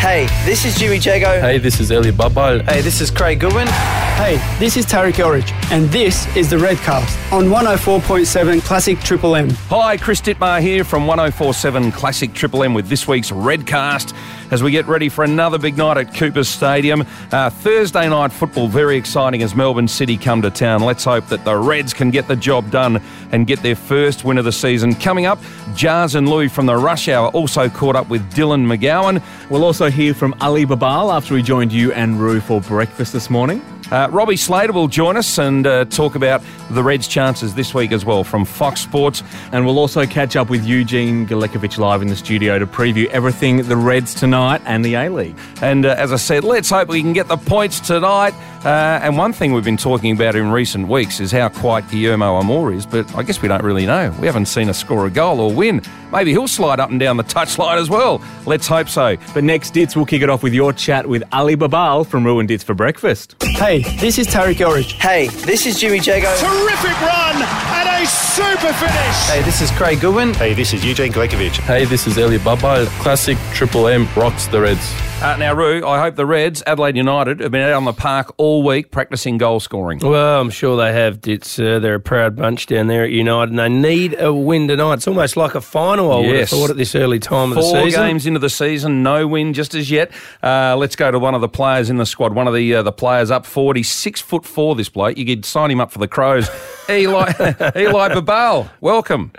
Hey, this is Jimmy Jago. Hey, this is Elliot Babalj. Hey, this is Craig Goodwin. Hey, this is Tarek Elrich, and this is the Redcast on 104.7 Classic Triple M. Hi, Chris Dittmar here from 1047 Classic Triple M with this week's Redcast as we get ready for another big night at Coopers Stadium. Uh, Thursday night football, very exciting as Melbourne City come to town. Let's hope that the Reds can get the job done and get their first win of the season. Coming up, Jars and Louie from the Rush Hour also caught up with Dylan McGowan. We'll also hear from Eli Babalj after we joined you and Roo for breakfast this morning. Uh, Robbie Slater will join us and uh, talk about the Reds' chances this week as well from Fox Sports. And we'll also catch up with Eugene Galekovic live in the studio to preview everything the Reds tonight and the A League. And uh, as I said, let's hope we can get the points tonight. Uh, and one thing we've been talking about in recent weeks is how quiet Guillermo Amor is, but I guess we don't really know. We haven't seen a score a goal or win. Maybe he'll slide up and down the touchline as well. Let's hope so. But next, Ditts, we'll kick it off with your chat with Eli Babalj from Ruin Ditts for breakfast. Hey, this is Tarek Elrich. Hey, this is Jimmy Jago. Terrific run and a super finish. Hey, this is Craig Goodwin. Hey, this is Eugene Galekovic. Hey, this is Elliot Babalj. Classic Triple M rocks the Reds. Uh, now, Roo, I hope the Reds, Adelaide United, have been out on the park all week practicing goal scoring. Well, I'm sure they have. It's uh, they're a proud bunch down there at United, and they need a win tonight. It's almost like a final. I would have thought at this early time of the season. Four games into the season, no win just as yet. Uh, let's go to one of the players in the squad. One of the uh, the players up forty, six foot four. This bloke, you could sign him up for the Crows. Eli Eli Babalj, welcome.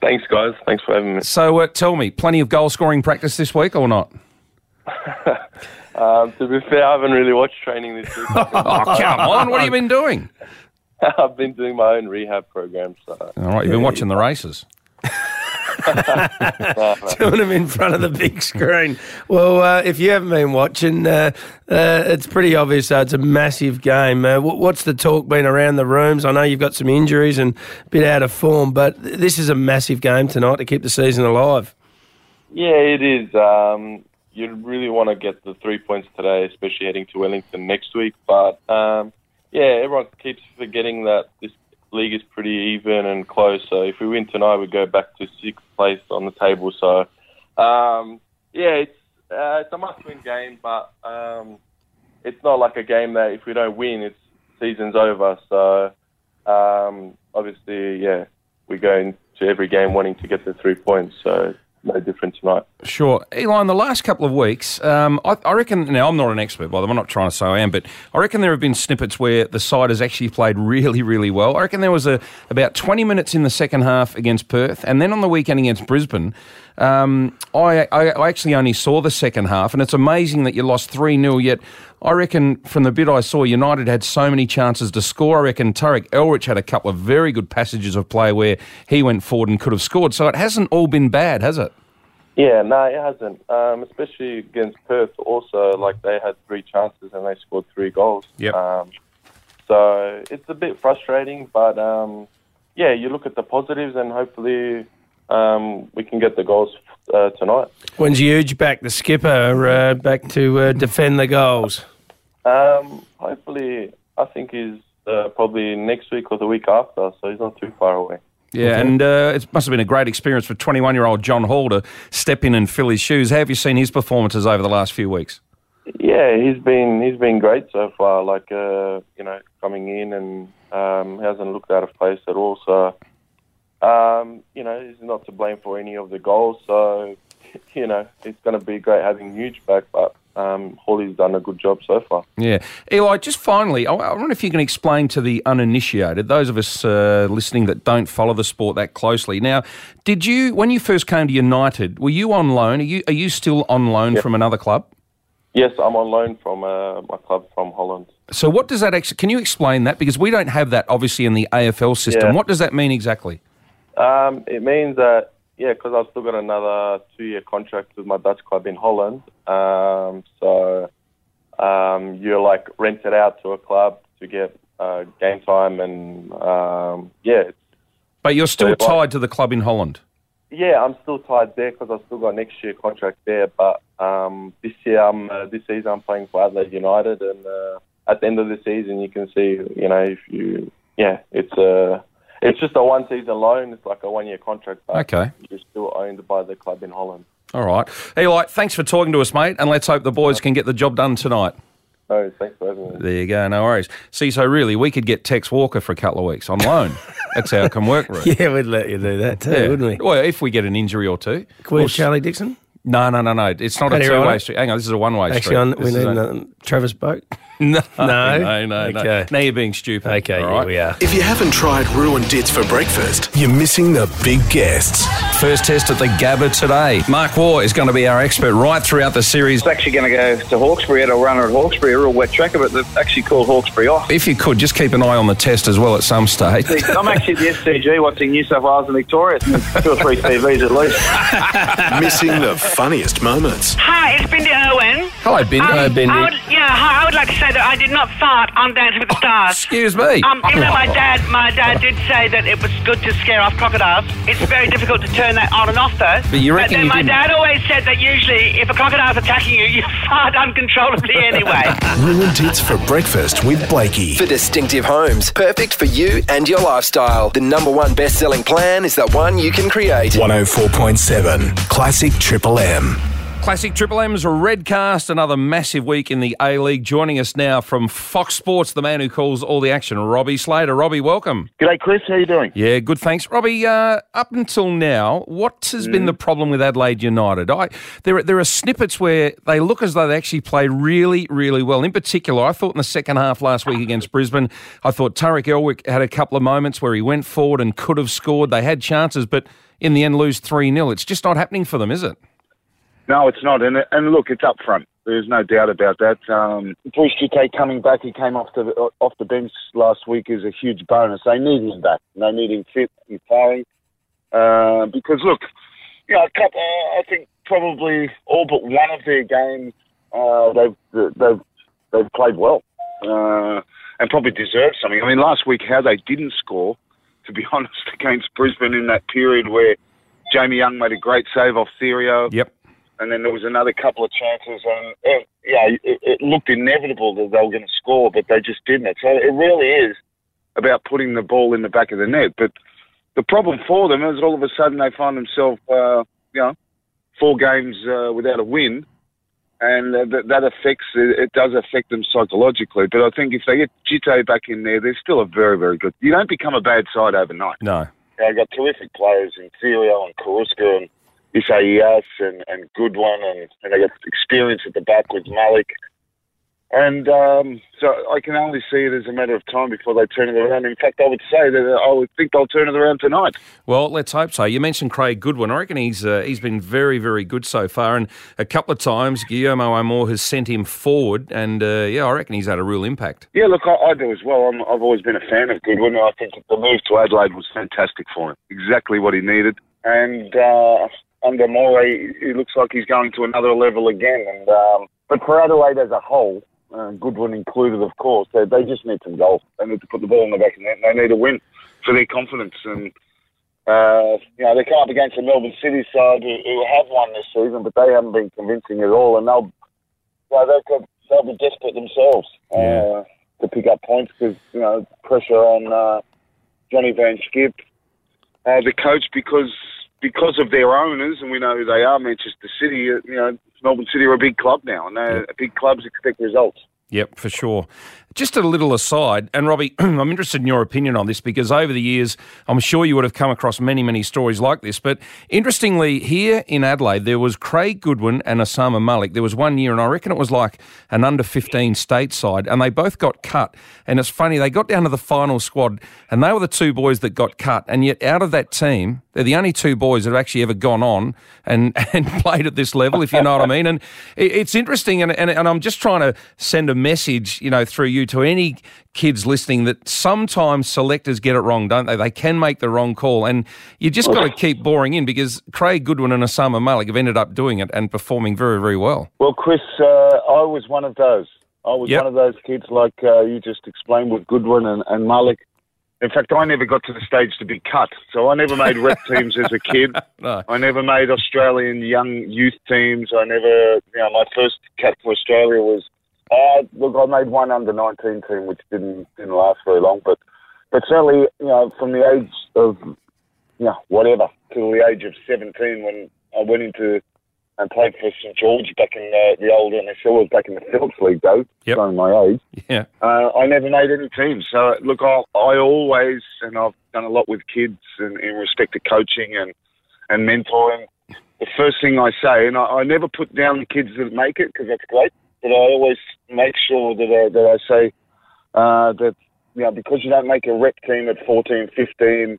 Thanks, guys. Thanks for having me. So, uh, tell me, plenty of goal scoring practice this week or not? Um, to be fair, I haven't really watched training this week. Oh, come on! What have you been doing? I've been doing my own rehab program. So, All right, you've been watching the races. doing them in front of the big screen. Well, uh, if you haven't been watching, uh, uh, it's pretty obvious. Uh, it's a massive game. Uh, wh- what's the talk been around the rooms? I know you've got some injuries and a bit out of form, but th- this is a massive game tonight to keep the season alive. yeah, it is. Um, you really want to get the three points today, especially heading to Wellington next week. But um, yeah, everyone keeps forgetting that this league is pretty even and close. So if we win tonight, we go back to sixth place on the table. So um, yeah, it's uh, it's a must-win game, but um, it's not like a game that if we don't win, it's season's over. So um, obviously, yeah, we go into every game wanting to get the three points. So no different tonight. Sure. Eli, in the last couple of weeks, um, I, I reckon, now I'm not an expert, by the way, I'm not trying to say I am, but I reckon there have been snippets where the side has actually played really, really well. I reckon there was a, about 20 minutes in the second half against Perth, and then on the weekend against Brisbane, um, I, I, I actually only saw the second half, and it's amazing that you lost 3 0, yet I reckon from the bit I saw, United had so many chances to score. I reckon Tarek Elrich had a couple of very good passages of play where he went forward and could have scored. So it hasn't all been bad, has it? Yeah, no, it hasn't. Um, especially against Perth, also like they had three chances and they scored three goals. Yep. Um, so it's a bit frustrating, but um, yeah, you look at the positives and hopefully um, we can get the goals uh, tonight. When's Euge back, the skipper, uh, back to uh, defend the goals? Um, hopefully, I think he's uh, probably next week or the week after, so he's not too far away. Yeah, and uh, it must have been a great experience for 21 year old John Hall to step in and fill his shoes. How have you seen his performances over the last few weeks? Yeah, he's been he's been great so far. Like uh, you know, coming in and um, hasn't looked out of place at all. So um, you know, he's not to blame for any of the goals. So you know, it's going to be great having Euge back. But um, Hawley's done a good job so far. Yeah. Eli, just finally, I I wonder if you can explain to the uninitiated, those of us uh, listening that don't follow the sport that closely. Now, did you, when you first came to United, were you on loan? Are you, are you still on loan Yeah. from another club? Yes, I'm on loan from uh, my club from Holland. So, what does that actually, can you explain that? Because we don't have that obviously in the AFL system. Yeah. What does that mean exactly? Um, it means that yeah, because I've still got another two-year contract with my Dutch club in Holland. Um, so um, you're like rented out to a club to get uh, game time, and um, yeah, But you're still So, like- tied to the club in Holland. yeah, I'm still tied there because I've still got next year contract there. But um, this year, I'm uh, this season I'm playing for Adelaide United, and uh, at the end of the season, you can see, you know, if you yeah, it's a it's just a one season loan. It's like a one year contract. But Okay. You're still owned by the club in Holland. All right. Eli, thanks for talking to us, mate, and let's hope the boys can get the job done tonight. No, thanks for having me. There you go, no worries. See, so really, we could get Tex Walker for a couple of weeks on loan. That's how it can work, Ruth. Yeah, we'd let you do that too, Yeah. wouldn't we? Well, if we get an injury or two. Can we Well, have Charlie Dixon? No, no, no, no. It's not Paddy a two-way Ryder? street. Hang on, this is a one-way street. Actually, on, we This is need a- um, Travis Boak. No, No? no, no, no. Okay. Now you're being stupid. Okay, all here right? we are. If you haven't tried ruined dits for breakfast, you're missing the big guests. First test at the Gabba today. Mark Waugh is going to be our expert right throughout the series. It's actually going to go to Hawkesbury at a runner at Hawkesbury, a real wet track of it. They've actually called Hawkesbury off. If you could, just keep an eye on the test as well at some stage. I'm actually at the SCG watching New South Wales and Victoria. Two or three TVs at least. missing the funniest moments. Hi, it's Bindi Irwin. Hello, Bindi. Um, Hello, Bindi. I would, yeah, hi, I would like to say that I did not fart on Dancing with the Stars. Excuse me. Um, even though my dad, my dad did say that it was good to scare off crocodiles. It's very difficult to turn that on and off, though. But you reckon then you my didn't? dad always said that usually, if a crocodile's attacking you, you fart uncontrollably anyway. Ruined dits for breakfast with Blakey. For distinctive homes, perfect for you and your lifestyle. The number one best selling plan is the one you can create. 104.7 Classic Triple M. Classic Triple M's Redcast, another massive week in the A League. Joining us now from Fox Sports, the man who calls all the action, Robbie Slater. Robbie, welcome. G'day, Chris. How you doing? Yeah, good, thanks. Robbie, uh, up until now, what has been the problem with Adelaide United? I, there, are- there are snippets where they look as though they actually play really, really well. In particular, I thought in the second half last week against Brisbane, I thought Tarek Elrich had a couple of moments where he went forward and could have scored. They had chances, but in the end lose 3 0. It's just not happening for them, is it? No, it's not. And, and look, it's up front. There's no doubt about that. Um, Bruce coming back, he came off the off the bench last week is a huge bonus. They need him back. They need him fit and firing. Uh, because look, you know, couple, uh, I think probably all but one of their games uh, they've they've they've played well uh, and probably deserve something. I mean, last week how they didn't score, to be honest, against Brisbane in that period where Jamie Young made a great save off Cirio Yep. And then there was another couple of chances, and uh, yeah, it, it looked inevitable that they were going to score, but they just didn't. So it really is about putting the ball in the back of the net. But the problem for them is all of a sudden they find themselves, uh, you know, four games uh, without a win, and that, that affects it, it does affect them psychologically. But I think if they get Djite back in there, they're still a very very good. You don't become a bad side overnight. No. They got terrific players in Cirio and Carrusca and Isaias and, and Goodwin, and, and they got experience at the back with Malik. And um, so I can only see it as a matter of time before they turn it around. In fact, I would say that I would think they'll turn it around tonight. Well, let's hope so. You mentioned Craig Goodwin. I reckon he's uh, he's been very, very good so far. And a couple of times, Guillermo Amor has sent him forward. And uh, yeah, I reckon he's had a real impact. Yeah, look, I, I do as well. I'm, I've always been a fan of Goodwin. I think the move to Adelaide was fantastic for him. Exactly what he needed. And uh, under Morey, he looks like he's going to another level again. And um, but for Adelaide as a whole, uh, Goodwin included, of course, they, they just need some goals. They need to put the ball in the back of the net. and They need a win for their confidence. And uh, you know, they come up against the Melbourne City side who, who have won this season, but they haven't been convincing at all. And they'll, you know, they'll, they'll be desperate themselves uh, to pick up points because you know pressure on uh, Johnny van 't Schip, uh, the coach, because because of their owners, and we know who they are, Manchester City. You know, Melbourne City are a big club now, and uh, big clubs expect results. Yep, for sure. Just a little aside, and Robbie, I'm interested in your opinion on this because over the years, I'm sure you would have come across many, many stories like this. But interestingly, here in Adelaide, there was Craig Goodwin and Osama Malik. There was one year, and I reckon it was like an under 15 state side, and they both got cut. And it's funny, they got down to the final squad, and they were the two boys that got cut. And yet, out of that team, they're the only two boys that have actually ever gone on and, and played at this level, if you know what I mean. And it, it's interesting, and, and, and I'm just trying to send a message, you know, through you to any kids listening that sometimes selectors get it wrong, don't they? They can make the wrong call, and you just got to keep boring in because Craig Goodwin and Osama Malik have ended up doing it and performing very, very well. Well, Chris, uh, I was one of those. I was Yep. one of those kids, like uh, you just explained with Goodwin and, and Malik. In fact, I never got to the stage to be cut, so I never made rep teams as a kid. No. I never made Australian young youth teams. I never, you know, my first cap for Australia was. Uh, look, I made one under nineteen team, which didn't didn't last very long, but but certainly, you know, from the age of, you know, whatever till the age of seventeen, when I went into and played for St George back in the, the old NSL, back in the Phillips League though, showing my age. Yeah. Uh, I never made any teams. So look, I, I always, and I've done a lot with kids and in respect to coaching and, and mentoring. The first thing I say, and I, I never put down the kids that make it because that's great, but I always make sure that I, that I say uh, that you know because you don't make a rep team at 14, 15,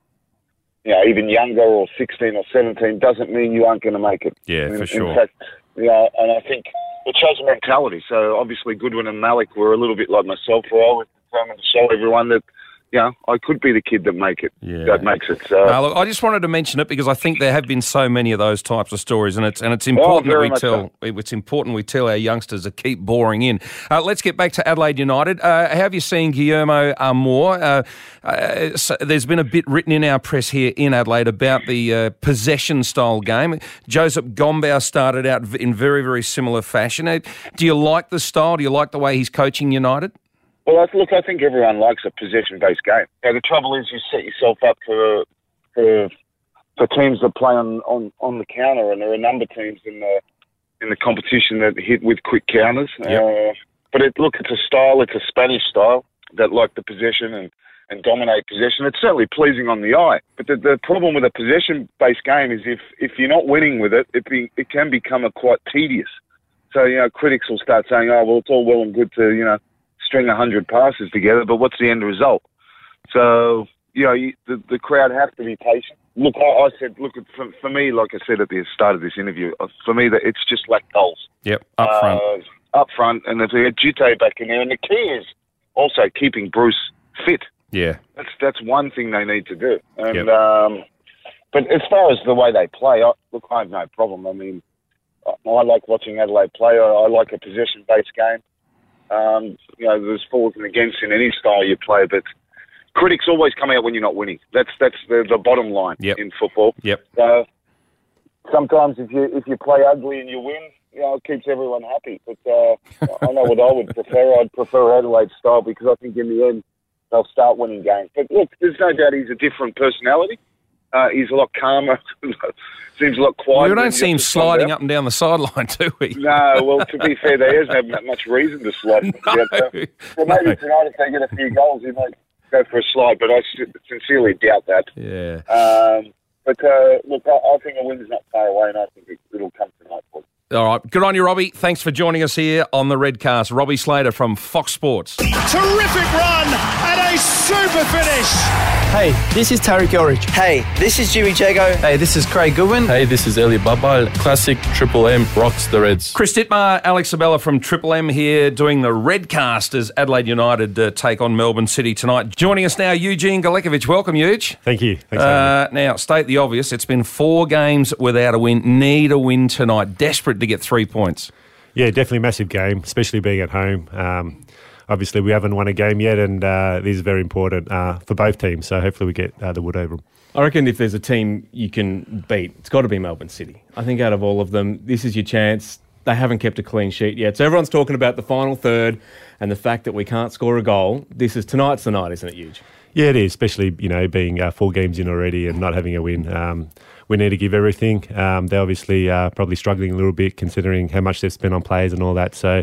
you know, even younger or 16 or 17 doesn't mean you aren't going to make it. Yeah, in, for sure. In fact, yeah, and I think it shows a mentality. So obviously Goodwin and Malik were a little bit like myself, where I was determined to show everyone that, you know, I could be the kid that make it. Yeah. That makes it. So No, look, I just wanted to mention it because I think there have been so many of those types of stories, and it's and it's important Oh, very we much tell it's important we tell our youngsters to keep boring in. Uh, let's get back to Adelaide United. Uh, have you seen Guillermo Amor? Uh, uh, so there's been a bit written in our press here in Adelaide about the uh, possession style game. Joseph Gombau started out in very very similar fashion. Uh, Do you like the style? Do you like the way he's coaching United? Well, look, I think everyone likes a possession-based game. Now, the trouble is, you set yourself up for for for teams that play on, on, on the counter, and there are a number of teams in the in the competition that hit with quick counters. Uh, but it, look, it's a style. It's a Spanish style that like the possession and, and dominate possession. It's certainly pleasing on the eye. But the, the problem with a possession-based game is if if you're not winning with it, it be, it can become a quite tedious. So you know, critics will start saying, "Oh, well, it's all well and good to you know." String a hundred passes together, but what's the end result? So you know, you, the the crowd have to be patient. Look, I, I said, look, for, for me, like I said at the start of this interview, uh, for me that it's just like goals Yep, up front. uh, up front, and if they had Djite back in there, and the key is also keeping Bruce fit. Yeah. That's that's one thing they need to do. And um, but as far as the way they play, I, look, I have no problem. I mean, I, I like watching Adelaide play. I, I like a possession-based game. Um, you know, there's forwards and against in any style you play, but critics always come out when you're not winning. That's that's the, the bottom line in football. Yep. So sometimes if you if you play ugly and you win, you know, it keeps everyone happy. But uh, I know what I would prefer. I'd prefer Adelaide style because I think in the end they'll start winning games. But look, there's no doubt he's a different personality. Uh, he's a lot calmer. Seems a lot quieter. we don't see him sliding up and down the sideline, do we? No, well, to be fair, there hasn't had much reason to slide. No. So maybe tonight, if they get a few goals, he might go for a slide, but I sincerely doubt that. Yeah. Um, but uh, look, I, I think a win's not far away, and I think it, it'll come tonight. For All right. Good on you, Robbie. Thanks for joining us here on the Redcast. Robbie Slater from Fox Sports. Terrific run and a super finish. Hey, this is Tarek Elrich. Hey, this is Jimmy Jago. Hey, this is Craig Goodwin. Hey, this is Eli Babalj. Classic Triple M rocks the Reds. Chris Dittmar, Alex Sabella from Triple M here doing the Redcast as Adelaide United uh, take on Melbourne City tonight. Joining us now, Eugene Galekovic. Welcome, Euge. Thank you. Thanks for Uh, now, state the obvious. It's been four games without a win. Need a win tonight. Desperate to get three points. Yeah, definitely massive game, especially being at home. Um, obviously, we haven't won a game yet, and uh, this is very important uh, for both teams. So hopefully, we get uh, the wood over them. I reckon if there's a team you can beat, it's got to be Melbourne City. I think out of all of them, this is your chance. They haven't kept a clean sheet yet. So everyone's talking about the final third and the fact that we can't score a goal. This is tonight's the night, isn't it, Euge? Yeah, it is, especially you know being uh, four games in already and not having a win. Um, we need to give everything. Um, they're obviously uh, probably struggling a little bit considering how much they've spent on players and all that. So,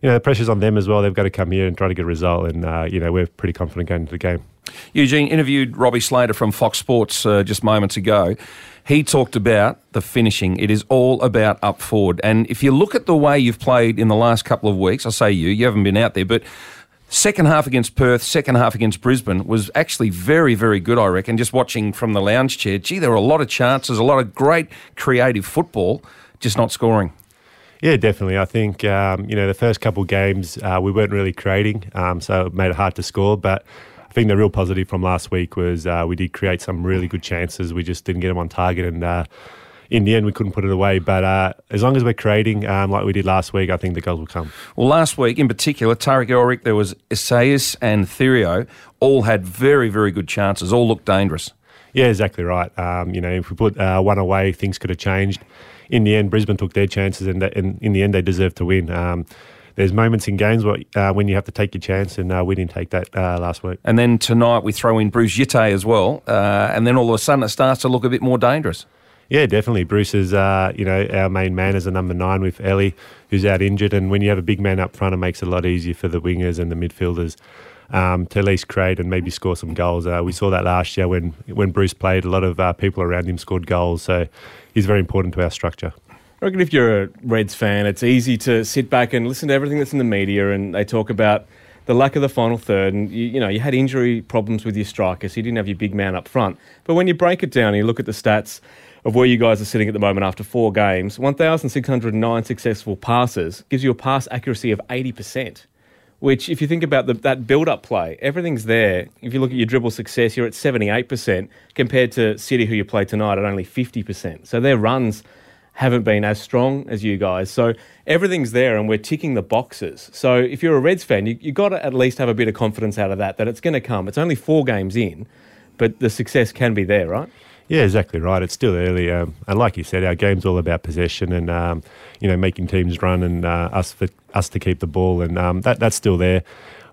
you know, the pressure's on them as well. They've got to come here and try to get a result. And uh, you know, we're pretty confident going into the game. Eugene interviewed Robbie Slater from Fox Sports uh, just moments ago. He talked about the finishing. It is all about up forward. And if you look at the way you've played in the last couple of weeks, I say you, you haven't been out there, but second half against Perth, second half against Brisbane was actually very, very good, I reckon. Just watching from the lounge chair, gee, there were a lot of chances, a lot of great creative football, just not scoring. Yeah, definitely. I think um, you know the first couple of games uh, we weren't really creating, um, so it made it hard to score. But I think the real positive from last week was uh, we did create some really good chances. We just didn't get them on target, and uh, in the end we couldn't put it away. But uh, as long as we're creating um, like we did last week, I think the goals will come. Well, last week in particular, Tarek Elrich, there was Isaias and Cirio, all had very, very good chances, all looked dangerous. Yeah, exactly right. Um, you know, if we put uh, one away, things could have changed. In the end, Brisbane took their chances, and, and in the end, they deserved to win. Um, there's moments in games where, uh, when you have to take your chance, and uh, we didn't take that uh, last week. And then tonight we throw in Bruce Djite as well, uh, and then all of a sudden it starts to look a bit more dangerous. Yeah, definitely. Bruce is, uh, you know, our main man as a number nine with Eli, who's out injured. And when you have a big man up front, it makes it a lot easier for the wingers and the midfielders um, to at least create and maybe score some goals. Uh, we saw that last year when, when Bruce played. A lot of uh, people around him scored goals. So he's very important to our structure. I reckon if you're a Reds fan, it's easy to sit back and listen to everything that's in the media, and they talk about the lack of the final third, and you, you, know you had injury problems with your strikers, so you didn't have your big man up front. But when you break it down and you look at the stats of where you guys are sitting at the moment after four games, 1,609 successful passes gives you a pass accuracy of 80%. Which, if you think about the, that build-up play, everything's there. If you look at your dribble success, you're at 78% compared to City, who you played tonight, at only 50%. So their runs haven't been as strong as you guys. So everything's there and we're ticking the boxes. So if you're a Reds fan, you, you've got to at least have a bit of confidence out of that, that it's going to come. It's only four games in, but the success can be there, right? Yeah, exactly right. It's still early, um, and like you said, our game's all about possession and um, you know making teams run and uh, us for us to keep the ball, and um, that that's still there.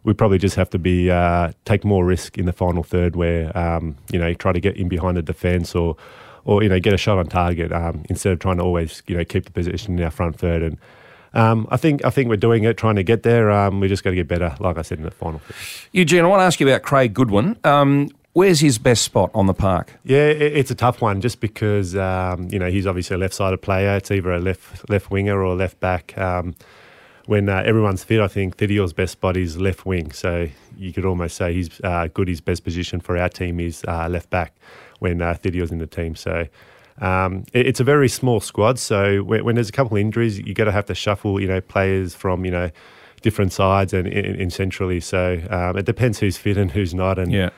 We probably just have to be uh, take more risk in the final third, where um, you know try to get in behind the defence or or you know get a shot on target um, instead of trying to always you know keep the position in our front third. And um, I think I think we're doing it, trying to get there. Um, we just got to get better, like I said in the final. Eugene, I want to ask you about Craig Goodwin. Um, where's his best spot on the park? Yeah, it's a tough one, just because um, you know he's obviously a left-sided player. It's either a left left winger or a left back. Um, when uh, everyone's fit, I think Cirio's best spot is left wing. So you could almost say he's uh, good. His best position for our team is uh, left back when uh, Cirio's in the team. So um, it, it's a very small squad. So when, when there's a couple of injuries, you got to have to shuffle, you know, players from you know different sides and in, in centrally. So um, it depends who's fit and who's not. And yeah.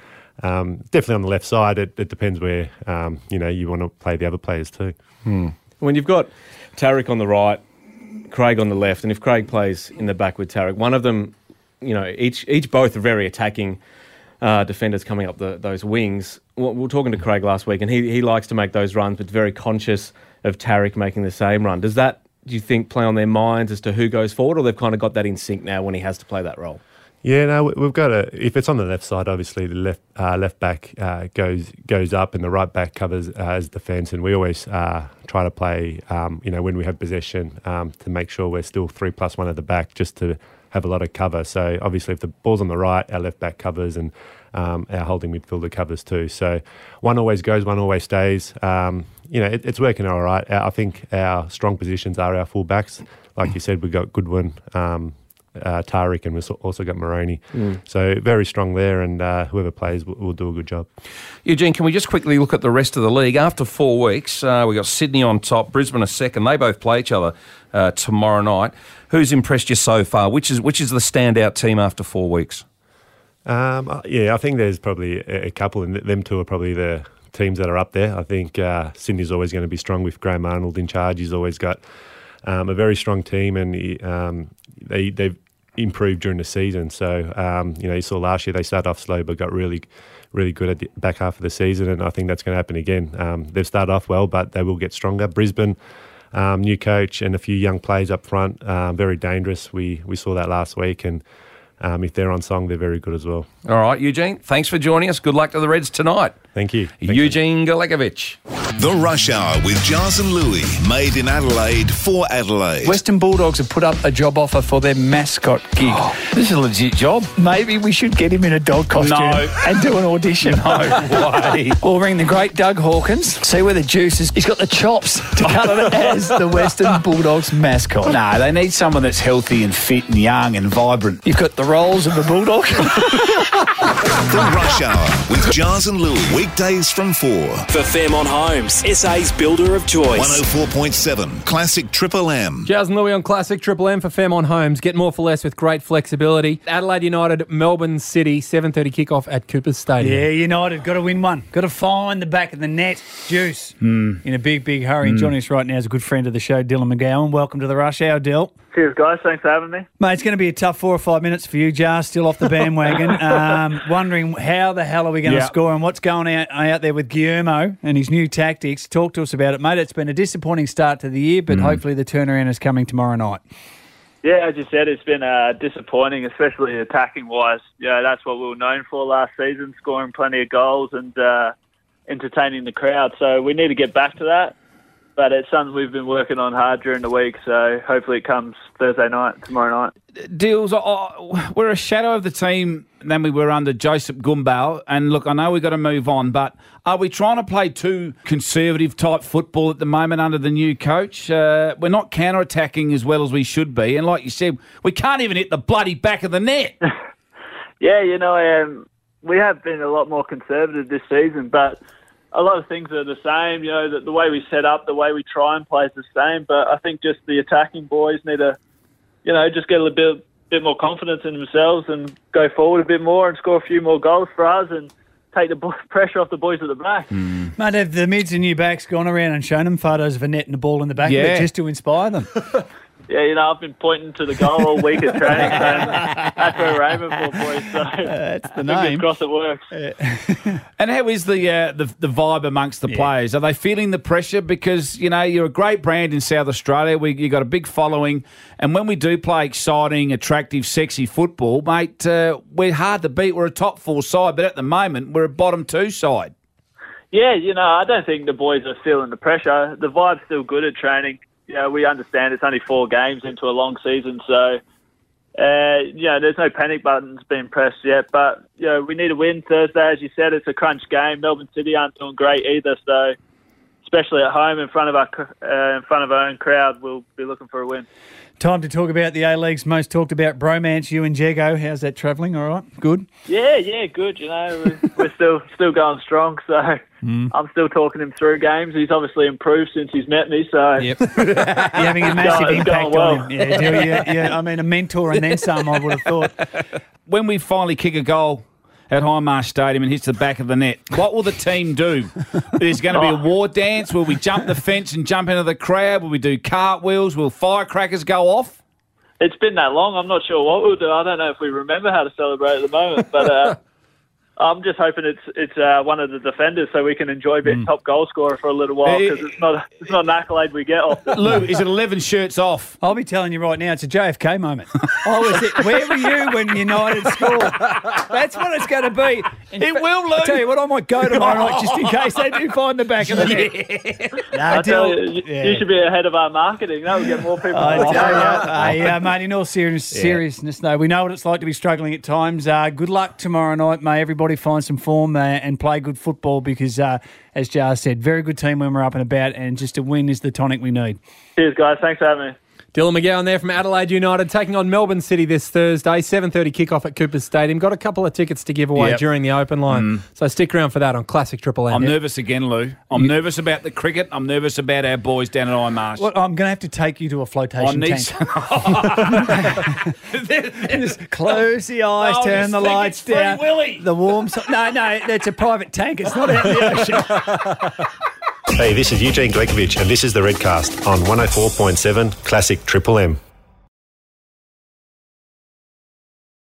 Um, definitely on the left side, it, it depends where um, you know you want to play the other players too. Hmm. When you've got Tarek on the right, Craig on the left, and if Craig plays in the back with Tarek, one of them, you know, each each both are very attacking uh, defenders coming up the, those wings. We were talking to Craig last week, and he, he likes to make those runs, but very conscious of Tarek making the same run. Does that, do you think, play on their minds as to who goes forward, or they've kind of got that in sync now when he has to play that role? Yeah, no, we've got a. If it's on the left side, obviously the left uh, left back uh, goes goes up, and the right back covers uh, as defence. And we always uh, try to play, um, you know, when we have possession, um, to make sure we're still three plus one at the back, just to have a lot of cover. So obviously, if the ball's on the right, our left back covers and um, our holding midfielder covers too. So one always goes, one always stays. Um, you know, it, it's working all right. I think our strong positions are our full backs. Like you said, we've got Goodwin, um, uh, Tarek, and we've also got Marrone. Mm. So very strong there, and uh, whoever plays will, will, do a good job. Eugene, can we just quickly look at the rest of the league? After four weeks, uh, we got Sydney on top, Brisbane a second. They both play each other uh, tomorrow night. Who's impressed you so far? Which is which is the standout team after four weeks? Um, uh, yeah, I think there's probably a, a couple, and them two are probably the teams that are up there. I think uh, Sydney's always going to be strong with Graham Arnold in charge. He's always got um, a very strong team, and um, they they've improved during the season. So um, you know, you saw last year they started off slow, but got really really good at the back half of the season, and I think that's going to happen again. Um, they've started off well, but they will get stronger. Brisbane. Um, new coach and a few young players up front, uh, very dangerous. We we saw that last week, and um, if they're on song, they're very good as well. All right, Eugene, thanks for joining us. Good luck to the Reds tonight. Thank you. Thank Eugene Galekovic. The Rush Hour with Giles and Louie, made in Adelaide for Adelaide. Western Bulldogs have put up a job offer for their mascot gig. Oh, this is a legit job. Maybe we should get him in a dog costume no. and do an audition. No way. we'll ring the great Doug Hawkins, see where the juice is. He's got the chops to cut it as the Western Bulldogs mascot. No, they need someone that's healthy and fit and young and vibrant. You've got the rolls of the Bulldog. the Rush Hour with Giles and Louie, weekdays from 4. For Fairmont Homes, SA's builder of choice. 104.7 Classic Triple M. Giles and Louie on Classic Triple M for Fairmont Homes. Get more for less with great flexibility. Adelaide United, Melbourne City, 7.30 kickoff at Coopers Stadium. Yeah, United, got to win one. Got to find the back of the net. Juice. Mm. In a big, big hurry. Mm. Joining us right now is a good friend of the show, Dylan McGowan. Welcome to the Rush Hour, Dill. Cheers, guys. Thanks for having me. Mate, it's going to be a tough four or five minutes for you, Jar, still off the bandwagon. um, wondering how the hell are we going to score and what's going out, out there with Guillermo and his new tactics. Talk to us about it, mate. It's been a disappointing start to the year, but mm. hopefully the turnaround is coming tomorrow night. Yeah, as you said, it's been uh, disappointing, especially attacking wise. Yeah, that's what we were known for last season, scoring plenty of goals and uh, entertaining the crowd. So we need to get back to that. But it's something we've been working on hard during the week. So hopefully it comes Thursday night, tomorrow night. Deals, uh, we're a shadow of the team than we were under Joseph Gombau. And look, I know we've got to move on, but are we trying to play too conservative type football at the moment under the new coach? Uh, we're not counter attacking as well as we should be. And like you said, we can't even hit the bloody back of the net. Yeah, you know, um, we have been a lot more conservative this season, but a lot of things are the same. You know, the, the way we set up, the way we try and play is the same. But I think just the attacking boys need to, you know, just get a little bit, bit more confidence in themselves and go forward a bit more and score a few more goals for us and take the bo- pressure off the boys at the back. Hmm. Mate, have the mids and new backs gone around and shown them photos of a net and a ball in the back of Yeah. it just to inspire them? Yeah, you know, I've been pointing to the goal all week at training, so that's where we're aiming for, boys. So that's the name. Cross it works. And how is the, uh, the the vibe amongst the players? Are they feeling the pressure? Because you know you're a great brand in South Australia. We you got a big following, and when we do play exciting, attractive, sexy football, mate, uh, we're hard to beat. We're a top four side, but at the moment we're a bottom two side. Yeah, you know, I don't think the boys are feeling the pressure. The vibe's still good at training. You know, we understand it's only four games into a long season, so uh, you know, there's no panic buttons being pressed yet. But you know, we need to win Thursday, as you said. It's a crunch game. Melbourne City aren't doing great either, so especially at home in front of our uh, in front of our own crowd, we'll be looking for a win. Time to talk about the A League's most talked about bromance, you and Jago. How's that travelling? All right? Good? Yeah, yeah, good. You know, we're, we're still still going strong. So Mm. I'm still talking him through games. He's obviously improved since he's met me. So Yep. You're having a massive It's going impact well. on him. Yeah, do you? yeah, I mean, a mentor and then some, I would have thought. When we finally kick a goal at Hindmarsh Stadium and hits the back of the net, what will the team do? There's going to be a war dance. Will we jump the fence and jump into the crowd? Will we do cartwheels? Will firecrackers go off? It's been that long. I'm not sure what we'll do. I don't know if we remember how to celebrate at the moment, but uh, I'm just hoping it's it's uh, one of the defenders so we can enjoy being top goal scorer for a little while because it's not it's not an accolade we get often. Lou, is it 11 shirts off? I'll be telling you right now, it's a JFK moment. Oh, is it? Where were you when United scored? That's what it's going to be. it will, Lou. I tell you what, I might go tomorrow night just in case they do find the back of the net. Nah, I tell you, you, yeah. you should be ahead of our marketing. That would get more people. I tell you, hey, uh, mate, in all serious, seriousness, though, we know what it's like to be struggling at times. Uh, good luck tomorrow night. May everybody find some form uh, and play good football because, uh, as Jar said, very good team when we're up and about, and just a win is the tonic we need. Cheers, guys. Thanks for having me. Dylan McGowan there from Adelaide United taking on Melbourne City this Thursday, 7.30 kickoff at Cooper's Stadium. Got a couple of tickets to give away Yep. during the open line. Mm. So stick around for that on Classic Triple M. I'm nervous again, Lou. I'm nervous about the cricket. I'm nervous about our boys down at Hindmarsh. Well, I'm going to have to take you to a flotation need tank. Just close the eyes, Oh, turn the lights down. Willy. The warm. So- no, no, it's a private tank. It's not out in the ocean. Hey, this is Eugene Galekovic, and this is the Redcast on 104.7 Classic Triple M.